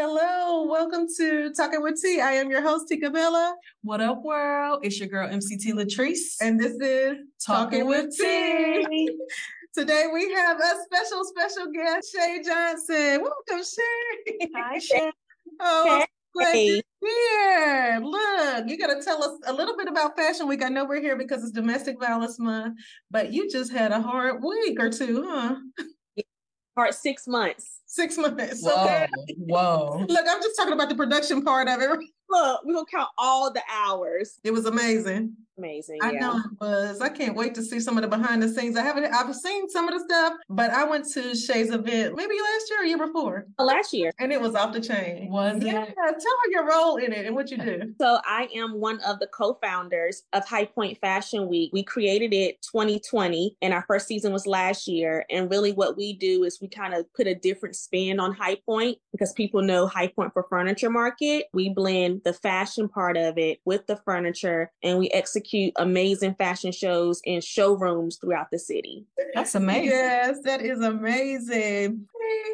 Hello, welcome to Talking with T. I am your host, Tika Bella. What up, world? It's your girl, MCT Latrice. And this is Talking, with T. Today we have a special, special guest, Shay Johnson. Welcome, Shay. Hi, Shay. Oh, glad Hey. you're here. Look, you got to tell us a little bit about Fashion Week. I know we're here because it's Domestic Violence Month, but you just had a hard week or two, huh? Part six months. Six months. Whoa, Okay. whoa. Look, I'm just talking about the production part of it. Look, we're gonna count all the hours. It was amazing. Amazing. I yeah. know it was. I can't wait to see some of the behind the scenes. I haven't. I've seen some of the stuff, but I went to Shay's event maybe last year or year before, uh, Last year. and it was off the chain. Was Yeah, it? tell her your role in it and what you do. So I am one of the co-founders of High Point Fashion Week. We created it 2020 and our first season was last year. And really what we do is we kind of put a different spin on High Point because people know High Point for furniture market. We blend the fashion part of it with the furniture and we execute amazing fashion shows in showrooms throughout the city. That's amazing. Yes, that is amazing.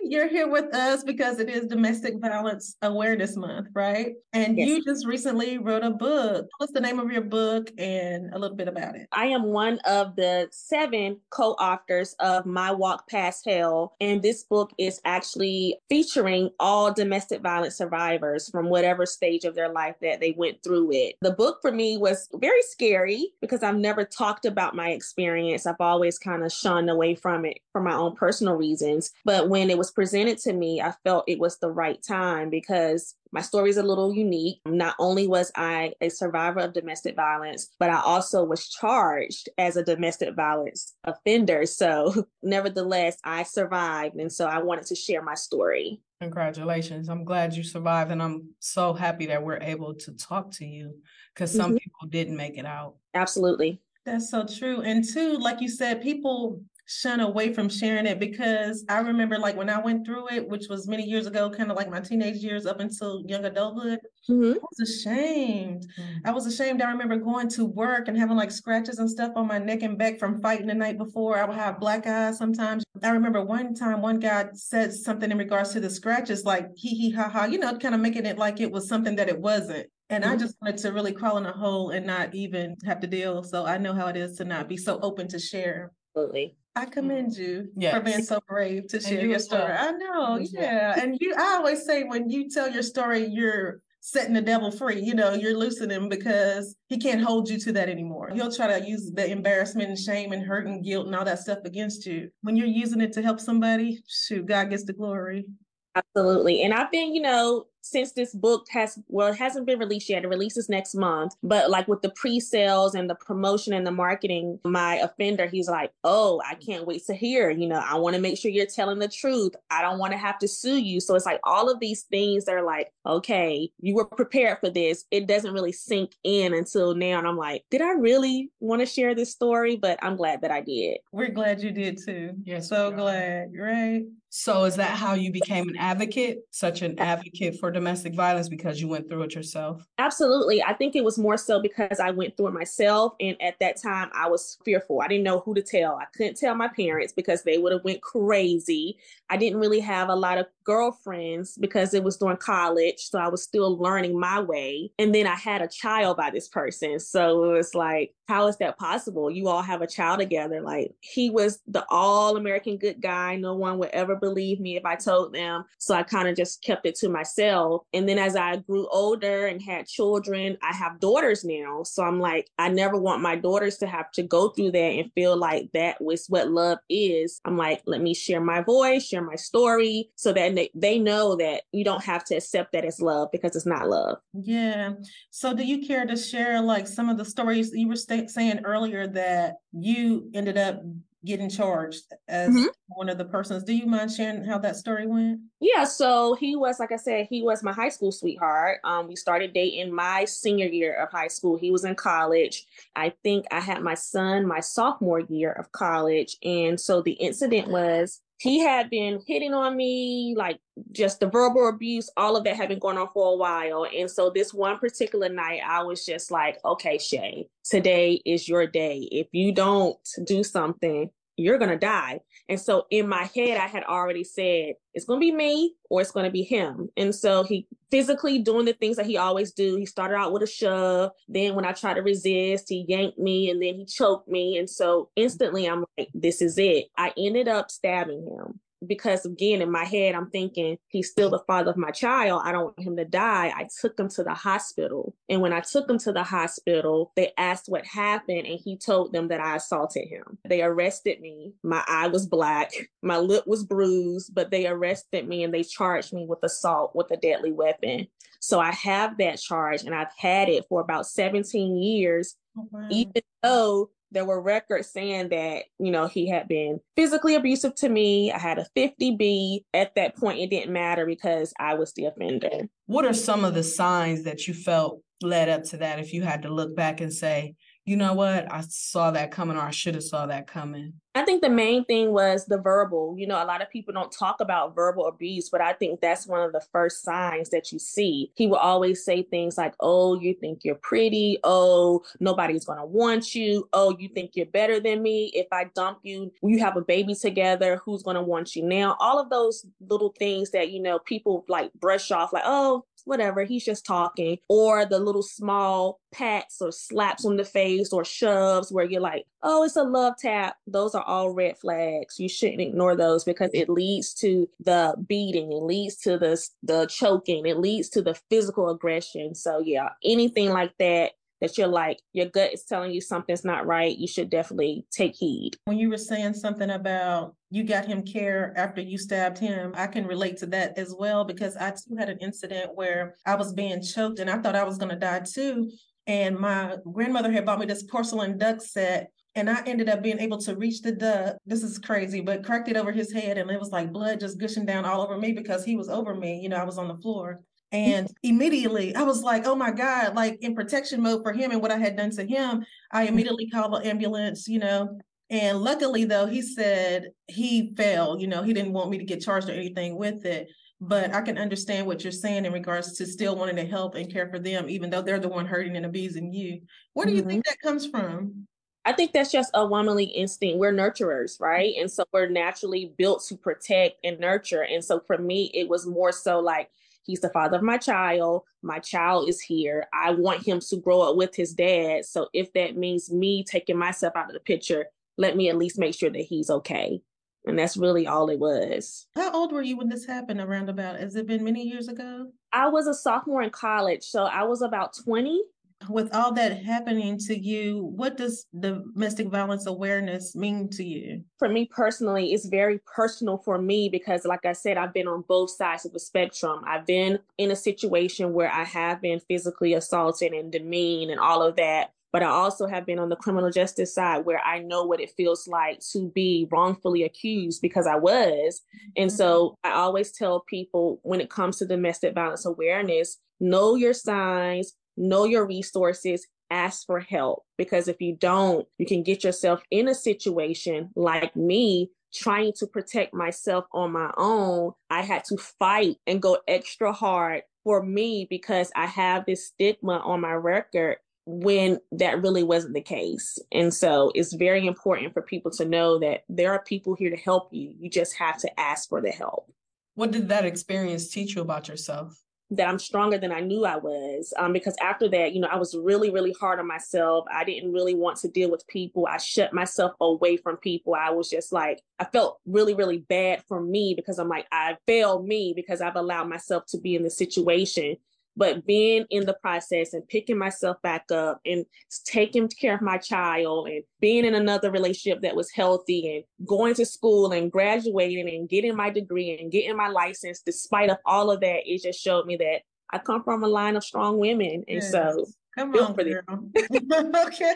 You're here with us because it is Domestic Violence Awareness Month, right? And Yes. you just recently wrote a book. What's the name of your book and a little bit about it? I am one of the seven co authors of My Walk Past Hell. And this book is actually featuring all domestic violence survivors from whatever stage of their life that they went through it. The book for me was very scary because I've never talked about my experience. I've always kind of shunned away from it for my own personal reasons. But when it was presented to me, I felt it was the right time because my story is a little unique. Not only was I a survivor of domestic violence, but I also was charged as a domestic violence offender. So, nevertheless, I survived. And so I wanted to share my story. Congratulations. I'm glad you survived, and I'm so happy that we're able to talk to you because some Mhm. people didn't make it out. Absolutely. That's so true. And two, like you said, people shun away from sharing it because I remember like when I went through it, which was many years ago, kind of like my teenage years up until young adulthood, Mhm. I was ashamed. I was ashamed. I remember going to work and having like scratches and stuff on my neck and back from fighting the night before. I would have black eyes sometimes. I remember one time one guy said something in regards to the scratches, like hee hee ha ha, you know, kind of making it like it was something that it wasn't. And I Mhm. just wanted to really crawl in a hole and not even have to deal. So I know how it is to not be so open to share. Absolutely. I mm-hmm. commend you for being so brave to share you your as well. story. I know, You as well. yeah. And you, I always say when you tell your story, you're setting the devil free. You know, you're loosening him because he can't hold you to that anymore. He'll try to use the embarrassment and shame and hurt and guilt and all that stuff against you. When you're using it to help somebody, shoot, God gets the glory. Absolutely. And I've been, you know, since this book has, well, it hasn't been released yet. It releases next month. But like with the pre sales and the promotion and the marketing, my offender, he's like, oh, I can't wait to hear. You know, I want to make sure you're telling the truth. I don't want to have to sue you. So it's like all of these things that are like, okay, you were prepared for this. It doesn't really sink in until now. And I'm like, did I really want to share this story? But I'm glad that I did. We're glad you did too. Yes, So glad, right? So, is that how you became an advocate, such an advocate for domestic violence because you went through it yourself? Absolutely. I think it was more so because I went through it myself. And at that time I was fearful. I didn't know who to tell. I couldn't tell my parents because they would have went crazy. I didn't really have a lot of girlfriends because it was during college. So I was still learning my way. And then I had a child by this person. So it was like, how is that possible? You all have a child together. Like he was the all American good guy. No one would ever believe me if I told them. So I kind of just kept it to myself. And then as I grew older and had children, I have daughters now. So I'm like, I never want my daughters to have to go through that and feel like that was what love is. I'm like, let me share my voice, share my story so that they, they know that you don't have to accept that as love because it's not love. Yeah. So, do you care to share like some of the stories you were sta- saying earlier that you ended up getting charged as Mhm. one of the persons? Do you mind sharing how that story went? Yeah, so he was, like I said, he was my high school sweetheart. Um, we started dating my senior year of high school. He was in college. I think I had my son my sophomore year of college. And so the incident was he had been hitting on me, like just the verbal abuse, all of that had been going on for a while. And so this one particular night, I was just like, okay, Shay, today is your day. If you don't do something, you're going to die. And so in my head, I had already said, it's going to be me or it's going to be him. And so he physically doing the things that he always do. He started out with a shove. Then when I tried to resist, he yanked me and then he choked me. And so instantly I'm like, this is it. I ended up stabbing him because again in my head i'm thinking he's still the father of my child. I don't want him to die. I took him to the hospital. And when i took him to the hospital they asked what happened and he told them that i assaulted him. They arrested me. My eye was black. My lip was bruised but they arrested me and they charged me with assault with a deadly weapon. So i have that charge and i've had it for about 17 years. Oh, wow. even though there were records saying that, you know, he had been physically abusive to me. I had a 50B. At that point, it didn't matter because I was the offender. What are some of the signs that you felt led up to that if you had to look back and say, you know what, I saw that coming or I should have saw that coming? I think the main thing was the verbal. You know, a lot of people don't talk about verbal abuse, but I think that's one of the first signs that you see. He will always say things like, Oh, you think you're pretty. Oh, nobody's going to want you. Oh, you think you're better than me. If I dump you, you have a baby together. Who's going to want you now? All of those little things that, you know, people like brush off, like, Oh, whatever, he's just talking, or the little small pats or slaps on the face or shoves where you're like, oh, it's a love tap. Those are all red flags. You shouldn't ignore those because it leads to the beating, it leads to the the choking, it leads to the physical aggression. So yeah, anything like that that you're like your gut is telling you something's not right, you should definitely take heed. When you were saying something about you got him care after you stabbed him, I can relate to that as well because I too had an incident where I was being choked and I thought I was going to die too. And my grandmother had bought me this porcelain duck set and I ended up being able to reach the duck. This is crazy, but cracked it over his head, and it was like blood just gushing down all over me because he was over me. You know, I was on the floor. And immediately I was like, oh my God, like in protection mode for him and what I had done to him, I immediately called the ambulance, you know. And luckily, though, he said he fell, you know, he didn't want me to get charged or anything with it. But I can understand what you're saying in regards to still wanting to help and care for them, even though they're the one hurting and abusing you. Where do you mm-hmm. think that comes from? I think that's just a womanly instinct. We're nurturers, right? And so we're naturally built to protect and nurture. And so for me, it was more so like, He's the father of my child. My child is here. I want him to grow up with his dad. So if that means me taking myself out of the picture, let me at least make sure that he's okay. And that's really all it was. How old were you when this happened around about? Has it been many years ago? I was a sophomore in college. So I was about 20 with all that happening to you, what does domestic violence awareness mean to you? For me personally, it's very personal for me because, like I said, I've been on both sides of the spectrum. I've been in a situation where I have been physically assaulted and demeaned and all of that. But I also have been on the criminal justice side where I know what it feels like to be wrongfully accused because I was. And mm-hmm. so I always tell people when it comes to domestic violence awareness, know your signs, know your resources, ask for help. Because if you don't, you can get yourself in a situation like me trying to protect myself on my own. I had to fight and go extra hard for me because I have this stigma on my record when that really wasn't the case. And so it's very important for people to know that there are people here to help you. You just have to ask for the help. What did that experience teach you about yourself? That I'm stronger than I knew I was. Um, because after that, you know, I was really, really hard on myself. I didn't really want to deal with people. I shut myself away from people. I was just like, I felt really, really bad for me because I'm like, I failed me because I've allowed myself to be in this situation but being in the process and picking myself back up and taking care of my child and being in another relationship that was healthy and going to school and graduating and getting my degree and getting my license despite of all of that it just showed me that i come from a line of strong women. And yes. so come on girl. okay.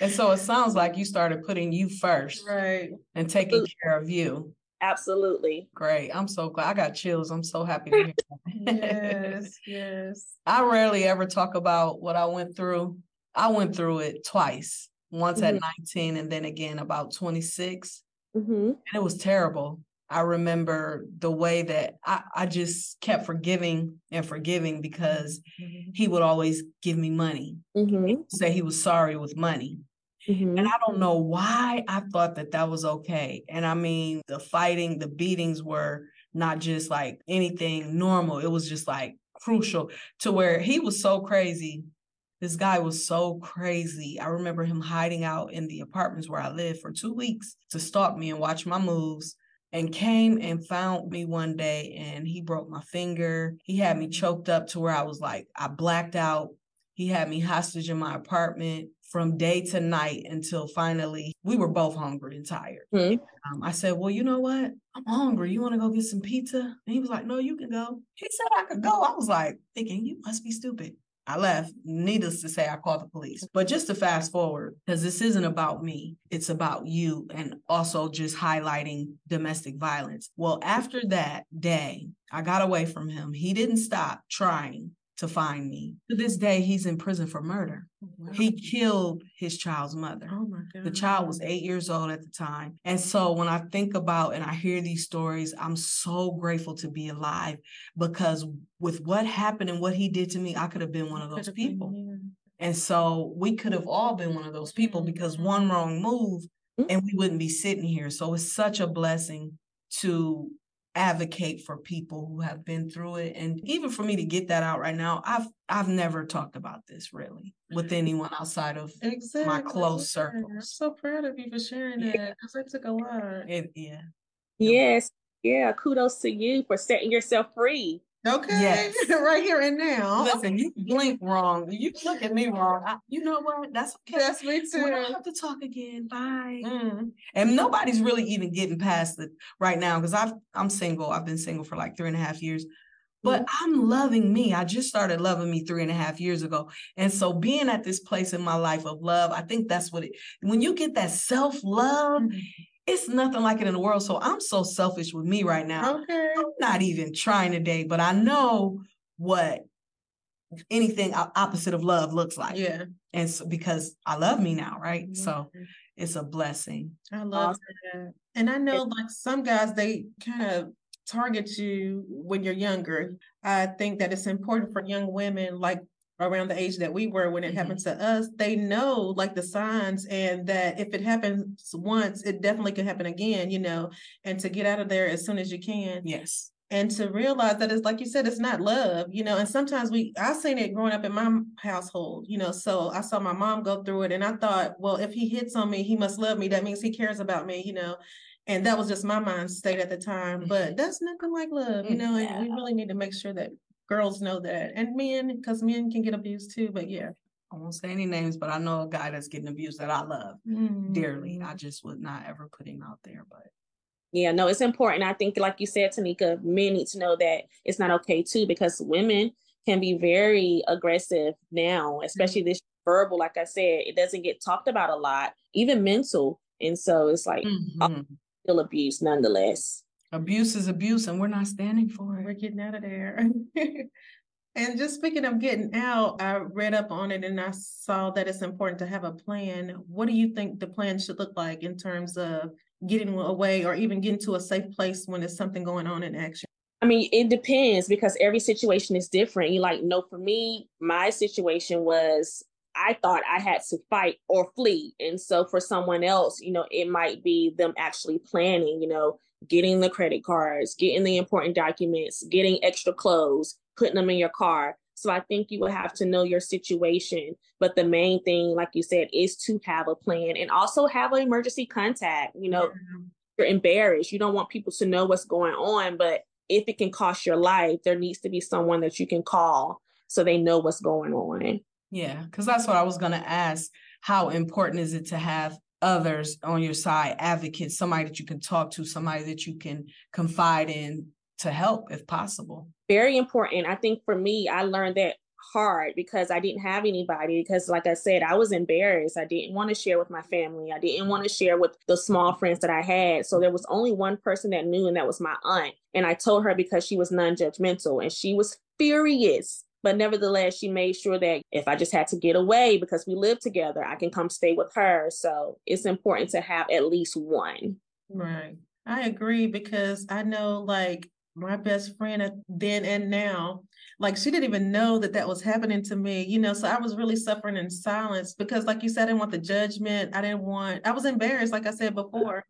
And so it sounds like you started putting you first right. and taking care of you Absolutely. Great. I'm so glad. I got chills. I'm so happy to hear that. yes, yes. I rarely ever talk about what I went through. I went through it twice. Once mm-hmm. at 19 and then again about 26. Mm-hmm. And it was terrible. I remember the way that I, I just kept forgiving and forgiving because mm-hmm. he would always give me money. Mm-hmm. Say he was sorry with money. Mm-hmm. And I don't know why I thought that that was okay. And I mean, the fighting, the beatings were not just like anything normal. It was just like crucial to where he was so crazy. This guy was so crazy. I remember him hiding out in the apartments where I lived for two weeks to stalk me and watch my moves and came and found me one day and he broke my finger. He had me choked up to where I was like, I blacked out. He had me hostage in my apartment from day to night until finally we were both hungry and tired. Mm-hmm. Um, I said, Well, you know what? I'm hungry. You want to go get some pizza? And he was like, No, you can go. He said I could go. I was like, thinking, You must be stupid. I left. Needless to say, I called the police. But just to fast forward, because this isn't about me, it's about you and also just highlighting domestic violence. Well, after that day, I got away from him. He didn't stop trying to find me. To this day, he's in prison for murder. Oh, wow. He killed his child's mother. Oh my God. The child was eight years old at the time. And so when I think about and I hear these stories, I'm so grateful to be alive because with what happened and what he did to me, I could have been one of those people. Been, yeah. And so we could have all been one of those people because mm-hmm. one wrong move mm-hmm. and we wouldn't be sitting here. So it's such a blessing to advocate for people who have been through it and even for me to get that out right now i've i've never talked about this really with mm-hmm. anyone outside of exactly. my close circles i'm so proud of you for sharing that because yeah. it took a lot it, yeah. Yes yeah kudos to you for setting yourself free Okay. Yes. right here and now. Listen, you blink wrong. You look at me wrong. I, you know what? That's okay. That's me too. We don't have to talk again. Bye. Mm. And nobody's really even getting past it right now because I've I'm single. I've been single for like three and a half years. But mm. I'm loving me. I just started loving me three and a half years ago. And so being at this place in my life of love, I think that's what it when you get that self-love, mm-hmm it's nothing like it in the world. So I'm so selfish with me right now. Okay. I'm not even trying to date, but I know what anything opposite of love looks like. Yeah. And so because I love me now, right? Mm-hmm. So it's a blessing. I love awesome. that. And I know like some guys they kind of target you when you're younger. I think that it's important for young women like around the age that we were when it mm-hmm. happened to us, they know like the signs and that if it happens once, it definitely could happen again, you know, and to get out of there as soon as you can. Yes. And to realize that it's like you said, it's not love, you know, and sometimes we I seen it growing up in my household, you know. So I saw my mom go through it and I thought, well, if he hits on me, he must love me. That means he cares about me, you know. And that was just my mind state at the time. But mm-hmm. that's nothing like love, you know, and we really need to make sure that girls know that, and men, because men can get abused too. But yeah, I won't say any names, but I know a guy that's getting abused that I love mm-hmm. dearly. I just would not ever put him out there, but. Yeah, no, it's important. I think, like you said, Tanika, men need to know that it's not okay too, because women can be very aggressive now, especially this verbal. Like I said, it doesn't get talked about a lot, even mental, and so it's like mm-hmm. still abuse nonetheless. Abuse is abuse, and we're not standing for it. We're getting out of there. and just speaking of getting out, I read up on it and I saw that it's important to have a plan. What do you think the plan should look like in terms of getting away or even getting to a safe place when there's something going on in action? I mean, it depends because every situation is different. You like, no, for me, my situation was I thought I had to fight or flee. And so for someone else, you know, it might be them actually planning, you know, getting the credit cards, getting the important documents, getting extra clothes, putting them in your car. So I think you would have to know your situation. But the main thing, like you said, is to have a plan and also have an emergency contact. You know, mm-hmm. you're embarrassed. You don't want people to know what's going on. But if it can cost your life, there needs to be someone that you can call so they know what's going on. Yeah, because that's what I was going to ask. How important is it to have others on your side, advocates, somebody that you can talk to, somebody that you can confide in to help if possible. Very important. I think for me, I learned that hard because I didn't have anybody. Because, like I said, I was embarrassed. I didn't want to share with my family. I didn't want to share with the small friends that I had. So there was only one person that knew, and that was my aunt. And I told her because she was non judgmental and she was furious but nevertheless, she made sure that if I just had to get away because we live together, I can come stay with her. So it's important to have at least one. Right. I agree because I know like my best friend then and now, like she didn't even know that that was happening to me, you know. So I was really suffering in silence because, like you said, I didn't want the judgment. I didn't want, I was embarrassed, like I said before.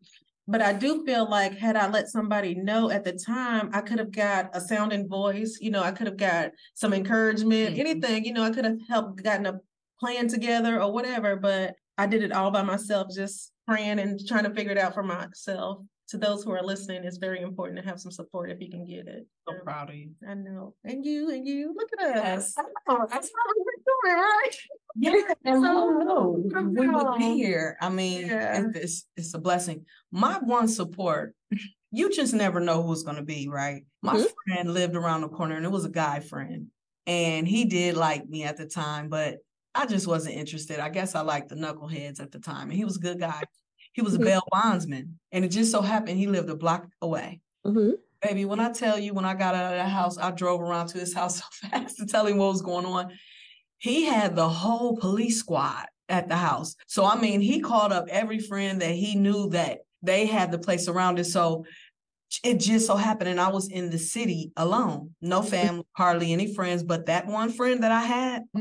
But I do feel like had I let somebody know at the time, I could have got a sounding voice, you know, I could have got some encouragement, mm-hmm. anything, you know, I could have helped gotten a plan together or whatever. But I did it all by myself, just praying and trying to figure it out for myself to those who are listening, it's very important to have some support if you can get it. So proud of you. I know. And you, and you, look at us. Yes. Oh, that's how right? Yeah, and so, we would be here. I mean, yeah. it's, it's a blessing. My one support, you just never know who's going to be, right? My mm-hmm. friend lived around the corner and it was a guy friend. And he did like me at the time, but I just wasn't interested. I guess I liked the knuckleheads at the time. And he was a good guy. He was a mm-hmm. bail bondsman, and it just so happened he lived a block away. Mm-hmm. Baby, when I tell you, when I got out of that house, I drove around to his house so fast to tell him what was going on. He had the whole police squad at the house. So, I mean, he called up every friend that he knew that they had the place around it. So it just so happened and i was in the city alone no family hardly any friends but that one friend that i had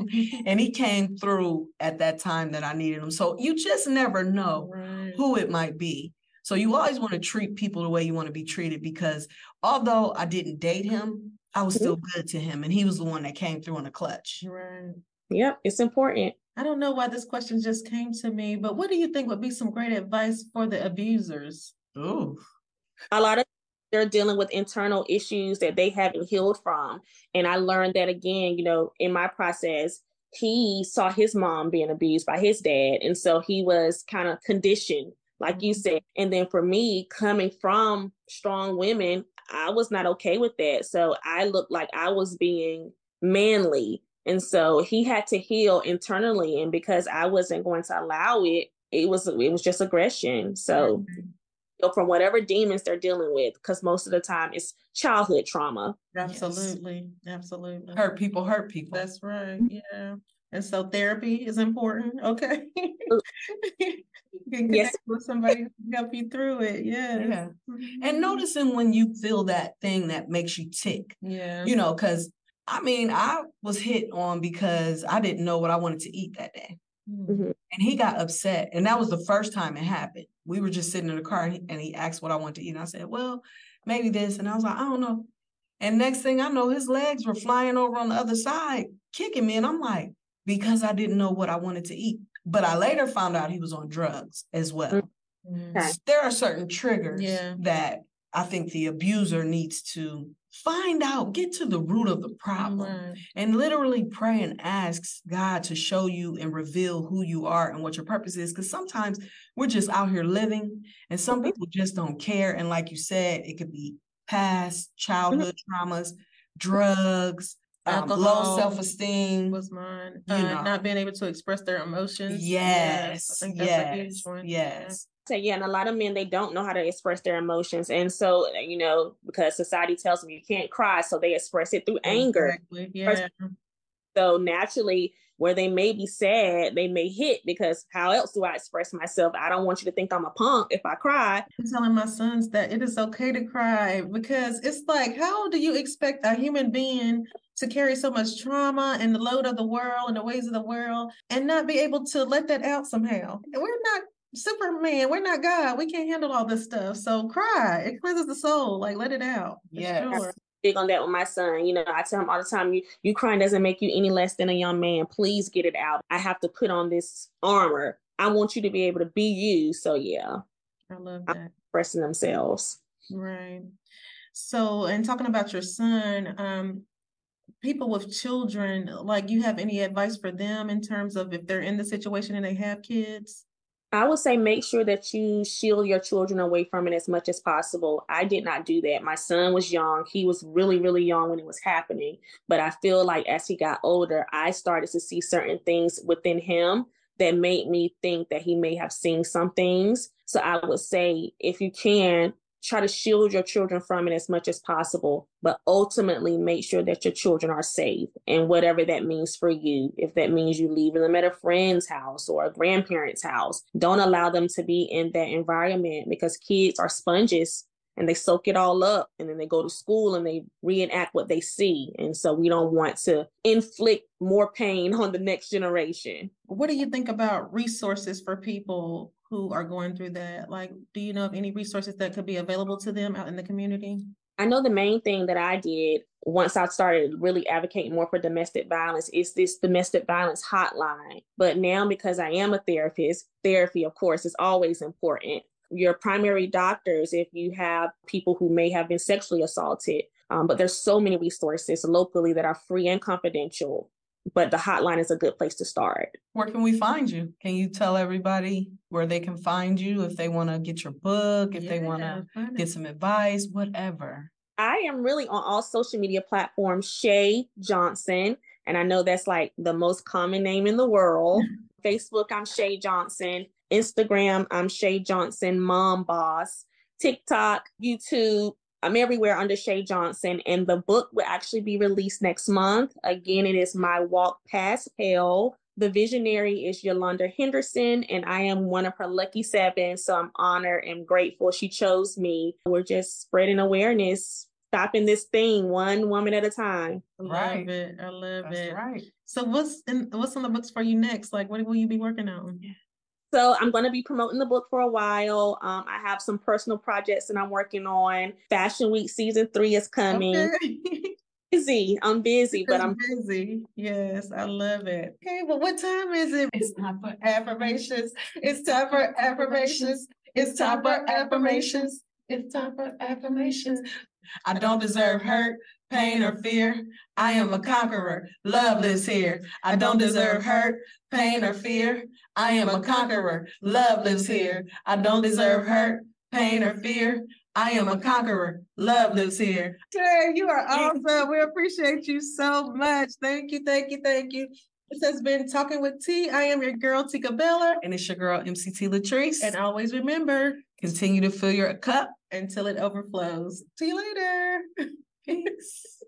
and he came through at that time that i needed him so you just never know right. who it might be so you always want to treat people the way you want to be treated because although i didn't date him i was mm-hmm. still good to him and he was the one that came through in a clutch right yep it's important I don't know why this question just came to me, but what do you think would be some great advice for the abusers? Ooh. A lot of they're dealing with internal issues that they haven't healed from. And I learned that again, you know, in my process, he saw his mom being abused by his dad. And so he was kind of conditioned, like you mm-hmm. said. And then for me, coming from strong women, I was not okay with that. So I looked like I was being manly. And so he had to heal internally. And because I wasn't going to allow it, it was it was just aggression. So mm-hmm from whatever demons they're dealing with because most of the time it's childhood trauma absolutely yes. absolutely hurt people hurt people that's right yeah and so therapy is important okay you can yes. with somebody to help you through it yeah yeah mm-hmm. and noticing when you feel that thing that makes you tick yeah you know because i mean i was hit on because i didn't know what i wanted to eat that day mm-hmm. and he got upset and that was the first time it happened we were just sitting in the car and he, and he asked what I wanted to eat. And I said, well, maybe this. And I was like, I don't know. And next thing I know, his legs were flying over on the other side, kicking me. And I'm like, because I didn't know what I wanted to eat. But I later found out he was on drugs as well. Mm-hmm. Okay. There are certain triggers yeah. that I think the abuser needs to find out, get to the root of the problem, mm-hmm. and literally pray and ask God to show you and reveal who you are and what your purpose is. Because sometimes we're just out here living, and some people just don't care. And like you said, it could be past childhood mm-hmm. traumas, drugs, um, low self esteem was mine. You uh, know. not being able to express their emotions. Yes, yes, yes. yes say yeah and a lot of men they don't know how to express their emotions and so you know because society tells them you can't cry so they express it through anger yeah. so naturally where they may be sad they may hit because how else do i express myself i don't want you to think i'm a punk if i cry i'm telling my sons that it is okay to cry because it's like how do you expect a human being to carry so much trauma and the load of the world and the ways of the world and not be able to let that out somehow. And we're not Superman, we're not God. We can't handle all this stuff. So cry. It cleanses the soul. Like let it out. Yeah. Sure. Big on that with my son. You know, I tell him all the time, you you crying doesn't make you any less than a young man. Please get it out. I have to put on this armor. I want you to be able to be you. So yeah. I love that. Expressing themselves. Right. So and talking about your son, um, people with children, like you have any advice for them in terms of if they're in the situation and they have kids? I would say make sure that you shield your children away from it as much as possible. I did not do that. My son was young. He was really, really young when it was happening. But I feel like as he got older, I started to see certain things within him that made me think that he may have seen some things. So I would say if you can, try to shield your children from it as much as possible, but ultimately make sure that your children are safe and whatever that means for you. If that means you leaving them at a friend's house or a grandparent's house, don't allow them to be in that environment because kids are sponges and they soak it all up and then they go to school and they reenact what they see. And so we don't want to inflict more pain on the next generation. What do you think about resources for people who are going through that? Like, do you know of any resources that could be available to them out in the community? I know the main thing that I did once I started really advocating more for domestic violence is this domestic violence hotline. But now, because I am a therapist, therapy, of course, is always important. Your primary doctors, if you have people who may have been sexually assaulted, um, but there's so many resources locally that are free and confidential but the hotline is a good place to start. Where can we find you? Can you tell everybody where they can find you if they want to get your book, if yeah, they want to get some advice, whatever? I am really on all social media platforms, Shay Johnson. And I know that's like the most common name in the world. Facebook, I'm Shay Johnson. Instagram, I'm Shay Johnson, Mom Boss. TikTok, YouTube, I'm everywhere under Shay Johnson, and the book will actually be released next month. Again, it is My Walk Past Hell. The visionary is Yolanda Henderson, and I am one of her lucky seven. So I'm honored and grateful she chose me. We're just spreading awareness, stopping this thing one woman at a time. I love right. it. I love That's it. Right. So what's in what's on the books for you next? Like, what will you be working on? So I'm going to be promoting the book for a while. Um, I have some personal projects that I'm working on. Fashion Week season three is coming. Okay. busy. I'm busy, but I'm busy. Yes, I love it. Okay, well, what time is it? It's time for affirmations. It's time for affirmations. It's time for affirmations. It's time for affirmations. I don't deserve hurt, pain, or fear. I am a conqueror. Love lives here. I don't deserve hurt, pain, or fear. I am a conqueror. Love lives here. I don't deserve hurt, pain, or fear. I am a conqueror. Love lives here. Terry, you are awesome. We appreciate you so much. Thank you, thank you, thank you. This has been Talking with T. I am your girl, Tika Bella. And it's your girl, MCT Latrice. And always remember, continue to fill your cup until it overflows. See you later. Peace.